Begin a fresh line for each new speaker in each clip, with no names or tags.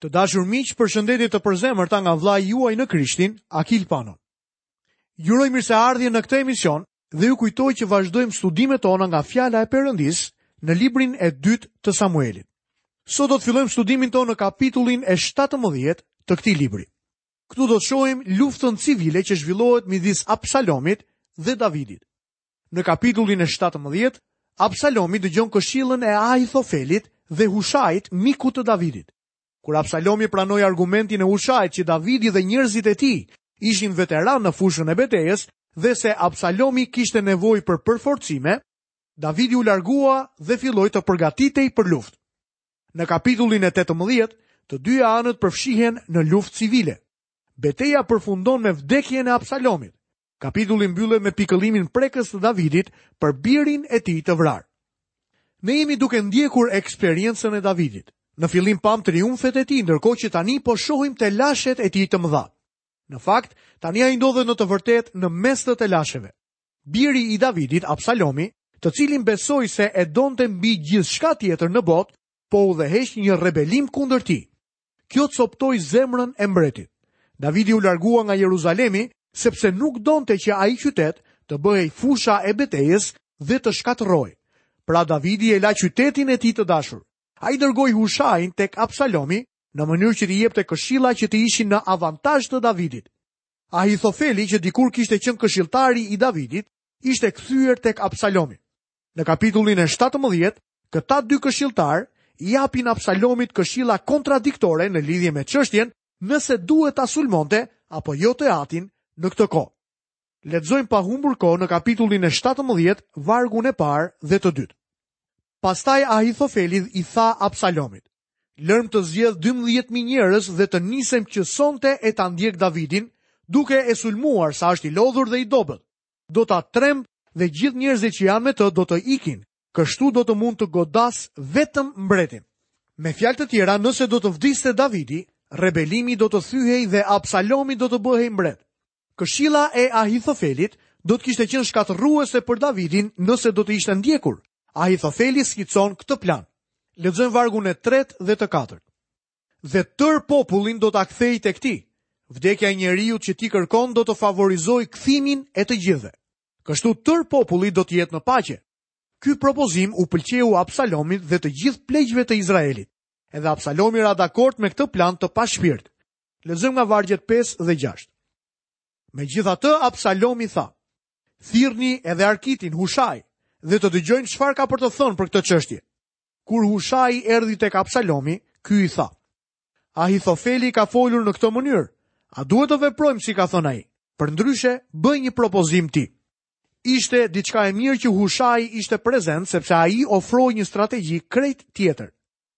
Të dashur miq, përshëndetje të përzemërta nga vëllai juaj në Krishtin, Akil Pano. Ju uroj mirëseardhje në këtë emision dhe ju kujtoj që vazhdojmë studimet tona nga fjala e Perëndisë në librin e dytë të Samuelit. Sot do të fillojmë studimin tonë në kapitullin e 17 të këtij libri. Këtu do të shohim luftën civile që zhvillohet midis Absalomit dhe Davidit. Në kapitullin e 17, Absalomi dëgjon këshillën e Ahithofelit dhe Hushait, mikut të Davidit. Kur Absalomi pranoi argumentin e Hushait që Davidi dhe njerëzit e tij ishin veteranë në fushën e betejës dhe se Absalomi kishte nevojë për përforcime, Davidi u largua dhe filloi të përgatitej për luftë. Në kapitullin e 18, të dyja anët përfshihen në luftë civile. Beteja përfundon me vdekjen e Absalomit. Kapitulli mbyllet me pikëllimin prekës të Davidit për birin e tij të vrarë. Ne jemi duke ndjekur eksperiencën e Davidit. Në fillim pamë triumfet e tij, ndërkohë që tani po shohim telashet e tij të mëdha. Në fakt, tani ai ndodhet në të vërtetë në mes të telasheve. Biri i Davidit, Absalomi, të cilin besoj se e donte mbi gjithçka tjetër në botë, po udhëheq një rebelim kundër tij. Kjo copëtoi zemrën e mbretit. Davidi u largua nga Jeruzalemi sepse nuk donte që ai qytet të bëhej fusha e betejës dhe të shkatërrohej. Pra Davidi e la qytetin e tij të dashur. Ai dërgoi Hushain tek Absalomi në mënyrë që t'i jepte këshilla që të ishin në avantazh të Davidit. Ahithofeli që dikur kishte qenë këshilltari i Davidit, ishte kthyer tek Absalomi. Në kapitullin e 17, këta dy këshilltarë i japin Absalomit këshilla kontradiktore në lidhje me çështjen nëse duhet ta sulmonte apo jo të atin në këtë kohë. Lexojmë pa humbur kohë në kapitullin e 17, vargun e parë dhe të dytë. Pastaj Ahithofeli i tha Absalomit: Lërmë të zgjedh 12000 njerëz dhe të nisem që sonte e ta ndjek Davidin, duke e sulmuar sa është i lodhur dhe i dobët. do ta tremb dhe gjithë njerëzit që janë me të do të ikin. Kështu do të mund të godas vetëm mbretin. Me fjalë të tjera, nëse do të vdiste Davidi, rebelimi do të thyhej dhe Absalomi do të bëhej mbret. Këshilla e Ahithofelit do të kishte qenë shkatërruese për Davidin nëse do të ishte ndjekur. Ahithofeli skicon këtë plan. Lexojmë vargun e 3 dhe të 4. dhe tërë popullin do ta kthej tek ti. Vdekja e njeriut që ti kërkon do të favorizojë kthimin e të gjithëve. Kështu tërë populli do të jetë në paqe. Ky propozim u pëlqeu Absalomit dhe të gjithë pleqve të Izraelit. Edhe Absalomi ra dakord me këtë plan të pashpirt. Lexojmë nga vargjet 5 dhe 6. Megjithatë Absalomi tha: Thirrni edhe Arkitin, Hushai, dhe të dëgjojmë çfarë ka për të thënë për këtë çështje. Kur Hushai erdhi tek Absalomi, ky i tha, Ahithofeli ka folur në këtë mënyrë, a duhet të veprojmë si ka thënë ai? Përndryshe, bëj një propozim ti. Ishte diçka e mirë që Hushai ishte prezent sepse ai ofroi një strategji krejt tjetër.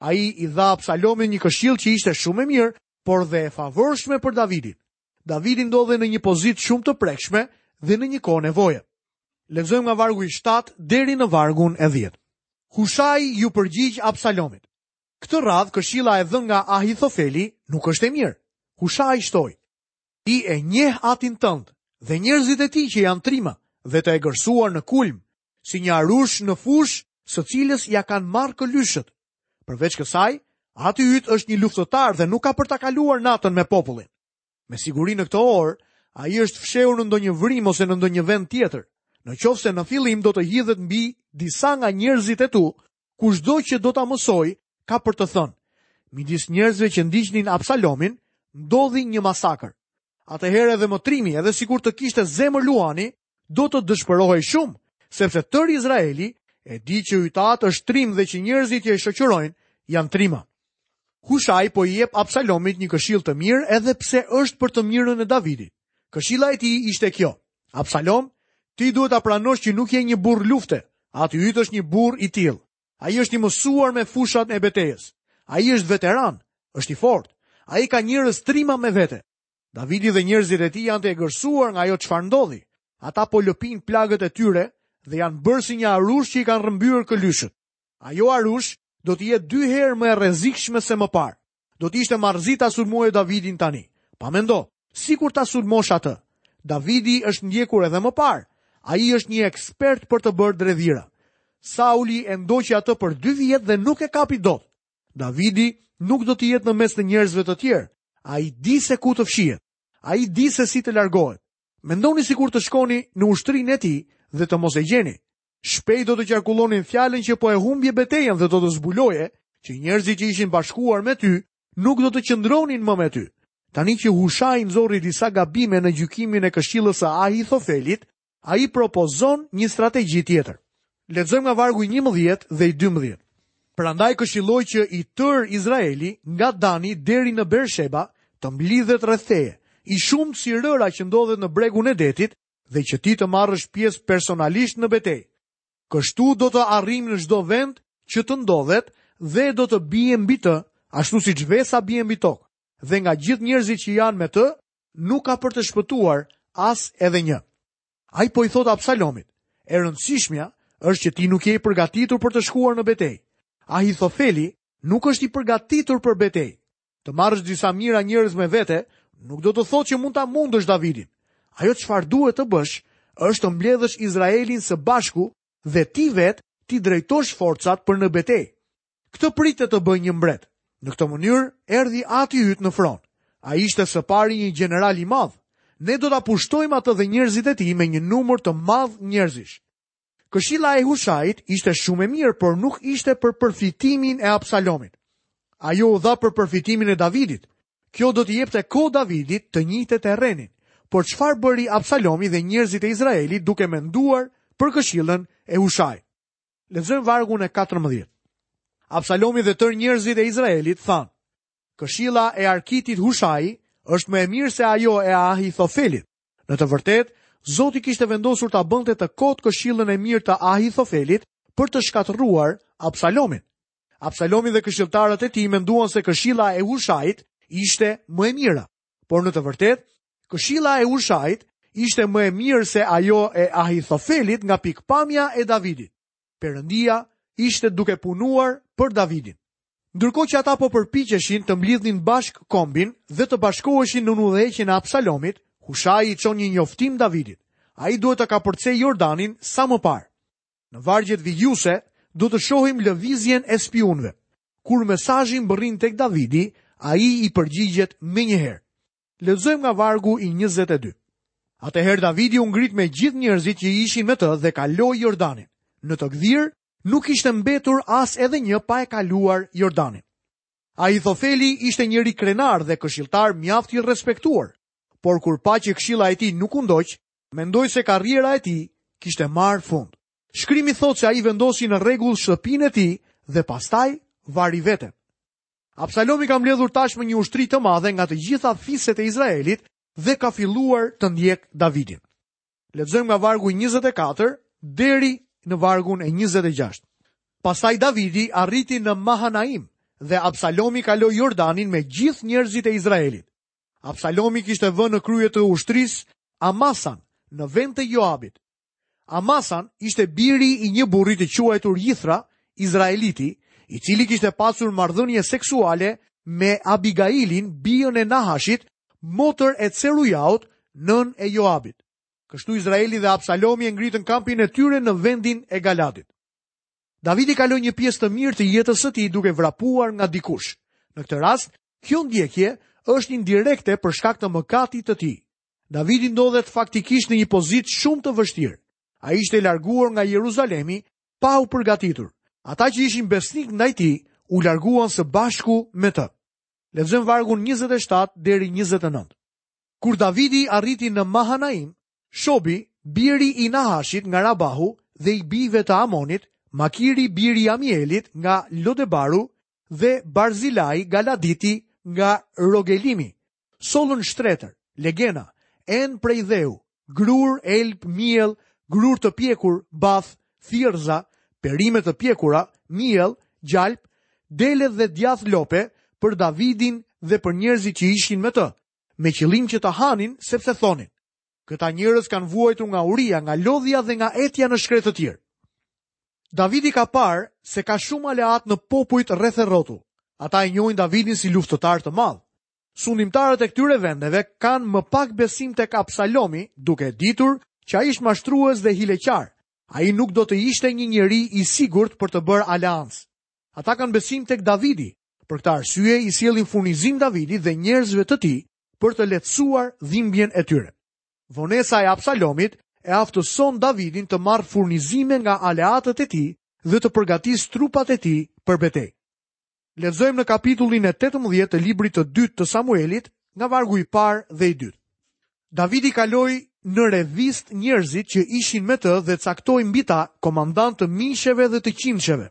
Ai i dha Absalomit një këshillë që ishte shumë e mirë, por dhe e favorshme për Davidin. Davidi ndodhej në një pozitë shumë të prekshme dhe në një kohë nevoje. Lexojmë nga vargu i 7 deri në vargun e 10. Hushai iu përgjigj Absalomit. Këtë radhë këshilla e dhënë nga Ahithofeli nuk është e mirë. Hushai shtoi: Ti e njeh atin tënd dhe njerëzit e tij që janë trima dhe të egërsuar në kulm, si një arushë në fushë së cilës ia kanë marrë këlyshët. Përveç kësaj, ati yt është një luftëtar dhe nuk ka për ta kaluar natën me popullin. Me siguri në këtë orë, ai është fshehur në ndonjë vrimë ose në ndonjë vend tjetër, në qoftë se në fillim do të hidhet mbi disa nga njerëzit e tu Kushdo që do ta mësojë ka për të thënë, midis njerëzve që ndiqnin Absalomin, ndodhi një masakër. Atëherë edhe më trimi, edhe sikur të kishte zemër luani, do të dëshpërohej shumë, sepse tërë Izraeli e di që yt atë është trim dhe që njerëzit që e shoqërojnë janë trima. Hushai po i jep Absalomit një këshillë të mirë edhe pse është për të mirën e Davidit. Këshilla e tij ishte kjo: Absalom, ti duhet ta pranosh që nuk je një burrë lufte. Ati yt është një burrë i tillë. Ai është i mësuar me fushat e betejës. Ai është veteran, është i fortë. Ai ka njerëz trima me vete. Davidi dhe njerëzit e tij janë të egërsuar nga ajo çfarë ndodhi. Ata po lëpijnë plagët e tyre dhe janë bërë si një arushë që i kanë rrëmbyer këlyshët. Ajo arushë do të jetë dy herë më e rrezikshme se më parë. Do të ishte marrëzi ta sulmoje Davidin tani. Pa mendo, sikur ta sulmosh atë. Davidi është ndjekur edhe më parë. Ai është një ekspert për të bërë dredhira. Sauli e ndoqi atë për dy vjet dhe nuk e kapi dot. Davidi nuk do të jetë në mes të njerëzve të tjerë. Ai di se ku të fshihet. Ai di se si të largohet. Mendoni sikur të shkoni në ushtrinë e tij dhe të mos e gjeni. Shpejt do të qarkullonin fjalën që po e humbje betejën dhe do të zbuloje që njerëzit që ishin bashkuar me ty nuk do të qëndronin më me ty. Tani që Hushai nxori disa gabime në gjykimin e këshillës së Ahithofelit, ai propozon një strategji tjetër. Lexojmë nga vargu i 11 dhe i 12. Prandaj këshilloj që i tërë Izraeli, nga Dani deri në Beer-Sheba, të mblidhet rreth teje, i shumtë si rëra që ndodhet në bregun e detit, dhe që ti të marrësh pjesë personalisht në betejë. Kështu do të arrijmë në çdo vend që të ndodhet dhe do të bie mbi të, ashtu siç vesa bie mbi tokë. Dhe nga gjithë njerëzit që janë me të, nuk ka për të shpëtuar as edhe një. Ai po i thotë Absalomit, e rëndësishmja është që ti nuk je i përgatitur për të shkuar në betejë. Ahithofeli nuk është i përgatitur për betejë. Të marrësh disa mijëra njerëz me vete nuk do të thotë që mund ta mundësh Davidin. Ajo çfarë duhet të bësh është të mbledhësh Izraelin së bashku dhe ti vetë t'i drejtosh forcat për në betej. Këtë pritet të bëjë një mbret. Në këtë mënyrë, erdhi ati yt në fron. Ai ishte së pari një gjeneral i madh. Ne do ta pushtojmë atë dhe njerëzit e tij me një numër të madh njerëzish. Këshilla e Hushait ishte shumë e mirë, por nuk ishte për përfitimin e Absalomit. Ajo u dha për përfitimin e Davidit. Kjo do t'i jepte kohë Davidit të njihte terrenin. Por çfarë bëri Absalomi dhe njerëzit e Izraelit duke menduar për këshillën e Hushait? Lexojmë vargun e 14. Absalomi dhe tërë njerëzit e Izraelit thanë: Këshilla e Arkitit Hushai është më e mirë se ajo e Ahithofelit. Në të vërtetë, Zoti kishte vendosur ta bënte të kotë këshillën e mirë të Ahithofelit për të shkatërruar Absalomin. Absalomi dhe këshilltarët e tij menduan se këshilla e Hushait ishte më e mira, por në të vërtetë, këshilla e Hushait ishte më e mirë se ajo e Ahithofelit nga pikëpamja e Davidit. Perëndia ishte duke punuar për Davidin. Ndërkohë që ata po përpiqeshin të mblidhnin bashkë kombin dhe të bashkoheshin nën udhëheqjen e Absalomit, Hushai i çon një njoftim Davidit. Ai duhet të kapërcejë Jordanin sa më parë. Në vargjet vijuese do të shohim lëvizjen e spiunëve. Kur mesazhi mbërrin tek Davidi, ai i përgjigjet menjëherë. Lexojmë nga vargu i 22. Atëherë Davidi u ngrit me gjithë njerëzit që ishin me të dhe kaloi Jordanin. Në të gdhirë nuk kishte mbetur as edhe një pa e kaluar Jordanin. Ahithofeli ishte njeri krenar dhe këshilltar mjaft i respektuar, por kur pa që këshilla e tij nuk u ndoq, mendoi se karriera e tij kishte marrë fund. Shkrimi thotë se ai vendosi në rregull shtëpinë e tij dhe pastaj vari veten. Absalomi ka mbledhur tashmë një ushtri të madhe nga të gjitha fiset e Izraelit dhe ka filluar të ndjekë Davidin. Lexojmë nga vargu i 24 deri në vargun e 26. Pastaj Davidi arriti në Mahanaim dhe Absalomi kaloi Jordanin me gjithë njerëzit e Izraelit. Absalomi kishte vënë në krye të ushtrisë Amasan në vend të Joabit. Amasan ishte biri i një burri të quajtur Jithra, izraeliti, i cili kishte pasur marrëdhënie seksuale me Abigailin, bijën e Nahashit, motër e Cerujaut, nënë e Joabit. Kështu Izraeli dhe Absalomi e ngritën kampin e tyre në vendin e Galadit. Davidi kaloi një pjesë të mirë të jetës së tij duke vrapuar nga dikush. Në këtë rast, kjo ndjekje është indirekte për shkak të mëkatit të tij. Davidi ndodhet faktikisht në një pozitë shumë të vështirë. Ai ishte larguar nga Jeruzalemi pa u përgatitur. Ata që ishin besnikë ndaj tij, u larguan së bashku me të. Lexojmë vargun 27 deri 29. Kur Davidi arriti në Mahanaim, Shobi, biri i Nahashit nga Rabahu dhe i bijve të Amonit, Makiri biri i Amielit nga Lodebaru dhe Barzilai Galaditi nga Rogelimi, Sollën shtretër, legena, enë prej dheu, grurë, elb, miell, grurë të pjekur, bathë, thjerrëza, perime të pjekura, miell, gjalpë, dele dhe djathë lope për Davidin dhe për njerëzit që ishin me të, me qëllim që të hanin sepse thonin. Këta njerëz kanë vuajtur nga uria, nga lodhja dhe nga etja në shkretëtirë. Davidi ka parë se ka shumë aleatë në popujt rreth e rrotull. Ata e njohin Davidin si luftëtar të madh. Sundimtarët e këtyre vendeve kanë më pak besim tek Absalomi, duke e ditur që ai është mashtrues dhe hileqar. Ai nuk do të ishte një njeri i sigurt për të bërë aleancë. Ata kanë besim tek Davidi. Për këtë arsye i sjellin furnizim Davidit dhe njerëzve të tij për të lehtësuar dhimbjen e tyre. Vonesa e Absalomit e aftëson Davidin të marrë furnizime nga aleatët e tij dhe të përgatisë trupat e tij për betejë. Lexojmë në kapitullin e 18 të librit të dytë të Samuelit, nga vargu i parë dhe i dytë. Davidi kaloi në revistë njerëzit që ishin me të dhe caktoi mbi ta komandantë të mijësheve dhe të qindsheve.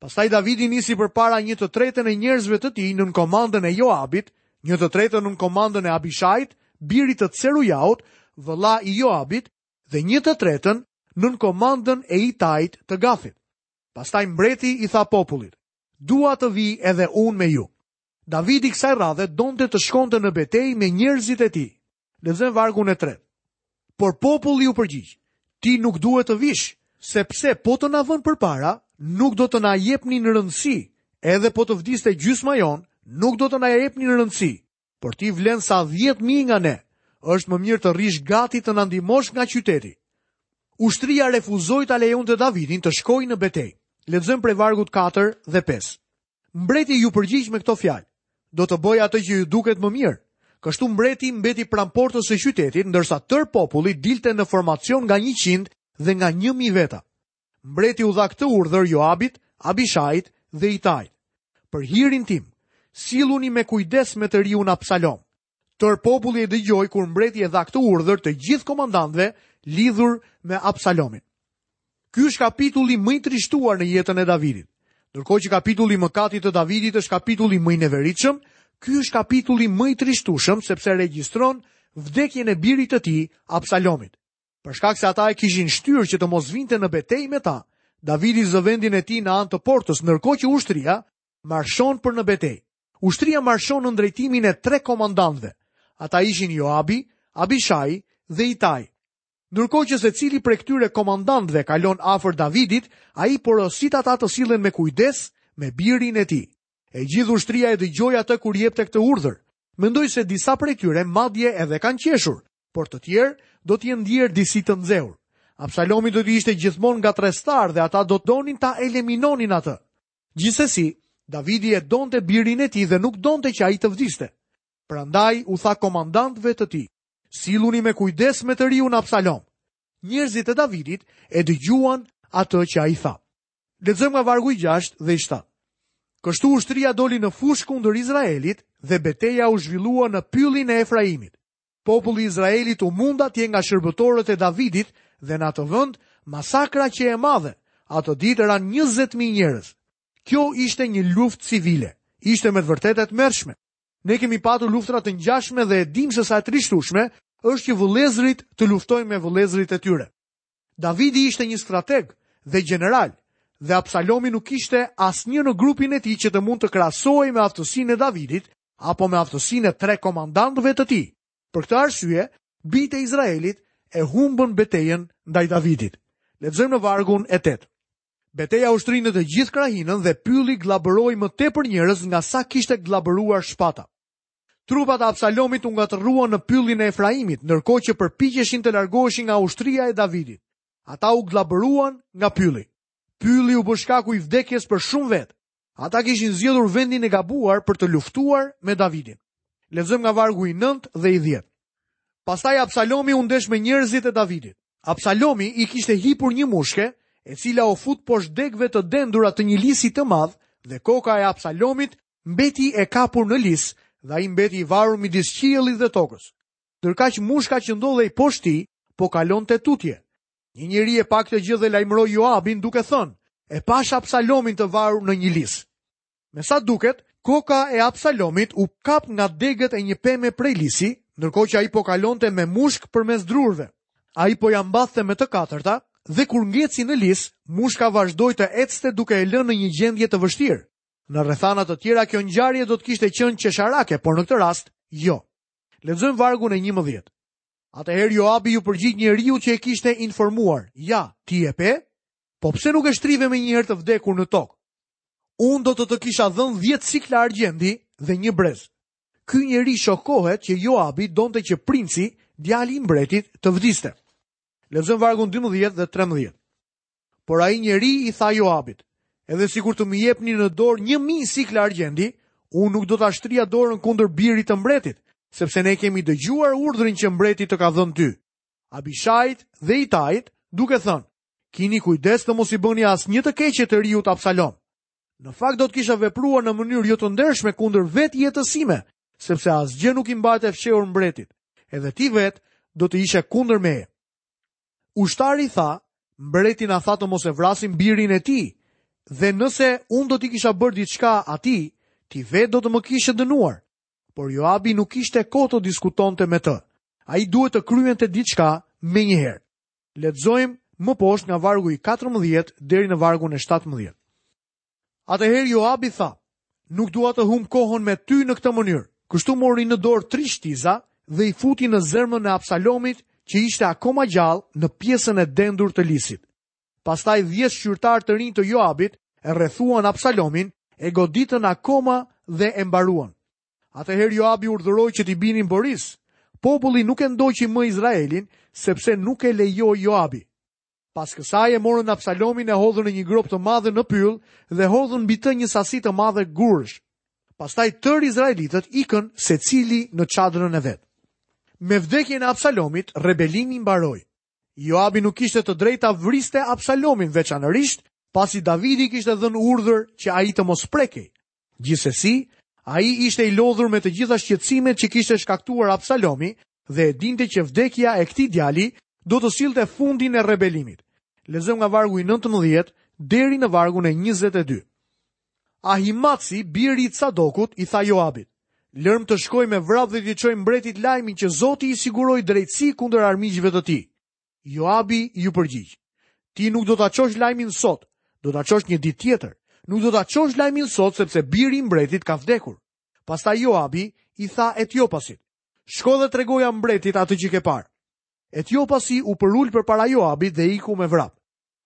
Pastaj Davidi nisi përpara një të tretën e njerëzve të tij nën komandën e Joabit, një të tretën nën komandën e Abishait, birit të Cerujaut, vëlla i Joabit, dhe një të tretën nën komandën e Itait të Gafit. Pastaj mbreti i tha popullit, Dua të vij edhe unë me ju. Davidi kësaj radhe donte të shkonte në betejë me njerëzit e tij. Lexojmë vargun e tretë. Por populli u përgjigj, Ti nuk duhet të vish, sepse po të na vënë përpara, nuk do të na jepnin rëndësi, edhe po të vdiste gjysma jonë, nuk do të na jepnin rëndësi. Por ti vlen sa 10.000 nga ne, është më mirë të rrish gati të na ndihmosh nga qyteti. Ushtria refuzoi ta lejonte Davidin të shkojë në betejë. Lexojmë prej vargut 4 dhe 5. Mbreti iu përgjigj me këto fjalë. Do të bëj atë që ju duket më mirë. Kështu mbreti mbeti pranë portës së qytetit, ndërsa tërë populli dilte në formacion nga 100 dhe nga 1000 veta. Mbreti u dha këtë urdhër Joabit, Abishait dhe Itait. Për hirin tim, silluni me kujdes me të riun Absalom. Tërë populli e dëgjoi kur mbreti e dha këtë urdhër të gjithë komandantëve lidhur me Absalomin. Ky është kapitulli më i trishtuar në jetën e Davidit. Ndërkohë që kapitulli i mëkatit të Davidit është kapitulli më i neveritshëm, ky është kapitulli më i trishtueshëm sepse regjistron vdekjen e birit të tij, Absalomit. Për shkak se ata e kishin shtyrë që të mos vinte në betejë me ta, Davidi zë vendin e tij në anë të portës, ndërkohë që ushtria marshon për në betejë. Ushtria marshon nën drejtimin e tre komandantëve. Ata ishin Joabi, Abishai dhe Itai. Ndërkohë që secili prej këtyre komandantëve kalon afër Davidit, ai i porosit ata të sillen me kujdes me birin e tij. E gjithë ushtria e dëgjoi atë kur jepte këtë urdhër. Mendoj se disa prej tyre madje edhe kanë qeshur, por të tjerë do të jenë ndier disi të nxehur. Absalomi do të ishte gjithmonë ngatërrestar dhe ata do të donin ta eliminonin atë. Gjithsesi, Davidi e donte birin e tij dhe nuk donte që ai të vdiste. Prandaj u tha komandantëve të tij: Silluni me kujdes me të riun Absalom. Njerëzit e Davidit e dëgjuan atë që ai tha. Lexojmë nga vargu i 6 dhe i 7. Kështu ushtria doli në fushë kundër Izraelit dhe beteja u zhvillua në pyllin e Efraimit. Populli i Izraelit u mund atje nga shërbëtorët e Davidit dhe në atë vend masakra qe e madhe. Atë ditë ranë 20.000 njerëz. Kjo ishte një luftë civile. Ishte me të vërtetë e tmerrshme. Ne kemi patur luftra të ngjashme dhe e dimë se sa e trishtueshme është që vëllezërit të luftojnë me vëllezërit e tyre. Davidi ishte një strateg dhe gjeneral, dhe Absalomi nuk kishte asnjë në grupin e tij që të mund të krahasohej me aftësinë e Davidit apo me aftësinë e tre komandantëve të tij. Për këtë arsye, bijtë e Izraelit e humbën betejën ndaj Davidit. Lexojmë në vargun e 8. Beteja u shtri në të gjithë krahinën dhe pylli gllabëroi më tepër njerëz nga sa kishte gllabëruar shpata. Trupat e Absalomit u ngatërruan në pyllin e Efraimit, ndërkohë që përpiqeshin të largoheshin nga ushtria e Davidit. Ata u gllabëruan nga pylli. Pylli u bë shkaku i vdekjes për shumë vetë. Ata kishin zgjedhur vendin e gabuar për të luftuar me Davidin. Lexojmë nga vargu i 9 dhe i 10. Pastaj Absalomi u ndesh me njerëzit e Davidit. Absalomi i kishte hipur një mushke, e cila u fut poshtë degëve të dendura të një lisi të madh, dhe koka e Absalomit mbeti e kapur në lis dhe ai mbeti i varur midis qiellit dhe tokës. Ndërkaq mushka që ndodhej poshtë tij po kalonte tutje. Një njeri e pa këtë gjë dhe lajmëroi Joabin duke thënë: "E pashë Absalomin të varur në një lis." Me sa duket, koka e Absalomit u kap nga degët e një peme prej lisi, ndërkohë që ai po kalonte me mushkë përmes drurëve. Ai po ia mbathte me të katërta dhe kur ngeci në lis, mushka vazhdoi të ecte duke e lënë në një gjendje të vështirë. Në rrethana të tjera kjo ngjarje do të kishte qenë qesharake, por në këtë rast jo. Lexojmë vargun e 11. Atëherë Joabi iu përgjigj njeriut që e kishte informuar, "Ja, ti e pe? Po pse nuk e shtrive menjëherë të vdekur në tokë? Unë do të të kisha dhënë 10 sikla argjendi dhe një brez." Ky njeri shokohet që Joabi donte që princi, djali i mbretit, të vdiste. Lexojmë vargun 12 dhe 13. Por ai njeri i tha Joabit, edhe sikur të më jepni në dorë një mijë sikla argjendi, unë nuk do ta shtrija dorën kundër birit të mbretit, sepse ne kemi dëgjuar urdhrin që mbreti të ka dhënë ty. Abishait dhe Itait, duke thënë, kini kujdes të mos i bëni asnjë të keqe të riut Absalom. Në fakt do të kisha vepruar në mënyrë jo të ndershme kundër vetë jetës sime, sepse asgjë nuk i mbahet e fshehur mbretit. Edhe ti vetë do të ishe kundër meje. Ushtari tha, Mbreti na tha të mos e vrasim birin e tij, dhe nëse unë do t'i kisha bërë diçka atij, ti vetë do të më kishe dënuar. Por Joabi nuk kishte kohë të diskutonte me të. Ai duhet të kryente diçka menjëherë. Lexojmë më poshtë nga vargu i 14 deri në vargun e 17. Atëherë Joabi tha, nuk dua të humb kohën me ty në këtë mënyrë. Kështu mori në dorë tri shtiza dhe i futi në zemrën e Absalomit që ishte akoma gjallë në pjesën e dendur të lisit. Pastaj dhjetë shqytarë të rinj të Joabit e rrethuan Absalomin, e goditën akoma dhe e mbaruan. Atëherë Joabi urdhëroi që t'i binin borisë. Populli nuk e ndoqi më Izraelin, sepse nuk e lejoi Joabi. Pas kësaj e morën Absalomin e hodhën në një gropë të madhe në pyll dhe hodhën mbi të një sasi të madhe gurësh. Pastaj tërë izraelitët ikën secili në çadrën e vet. Me vdekjen e Absalomit, rebelimi mbaroi. Joabi nuk kishte të drejtë ta vriste Absalomin veçanërisht, pasi Davidi kishte dhënë urdhër që ai të mos prekej, Gjithsesi, ai ishte i lodhur me të gjitha shqetësimet që kishte shkaktuar Absalomi dhe e dinte që vdekja e këtij djali do të sillte fundin e rebelimit. Lexojmë nga vargu i 19 deri në vargun e 22. Ahimaci, biri i Cadokut, i tha Joabit: "Lërmë të shkoj me vrap dhe t'i çoj mbretit lajmin që Zoti i siguroi drejtësi kundër armiqve të tij." Joabi iu përgjigj, ti nuk do ta çosh lajmin sot, do ta çosh një ditë tjetër, nuk do ta çosh lajmin sot sepse biri i mbretit ka vdekur. Pastaj Joabi i tha Etiopasit, shko dhe tregoja mbretit atë që ke parë. Etiopasi u përul përpara Joabit dhe iku me vrap.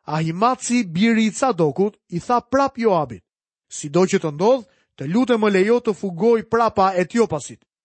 Ahimaci, biri i Cadokut, i tha prapë Joabit, sido që të ndodhë, të lutem më lejo të fugoj prapa Etiopasit.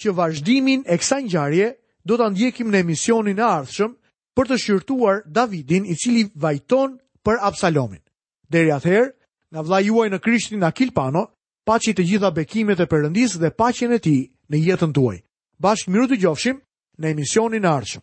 që vazhdimin e kësaj ngjarjeje do ta ndjekim në emisionin e ardhshëm për të shqyrtuar Davidin i cili vajton për Absalomin. Deri atëherë, nga vëllai juaj në Krishtin Akil Pano, paçi të gjitha bekimet e Perëndisë dhe paqen e tij në jetën tuaj. Bashkë mirudëgjofshim në emisionin e ardhshëm.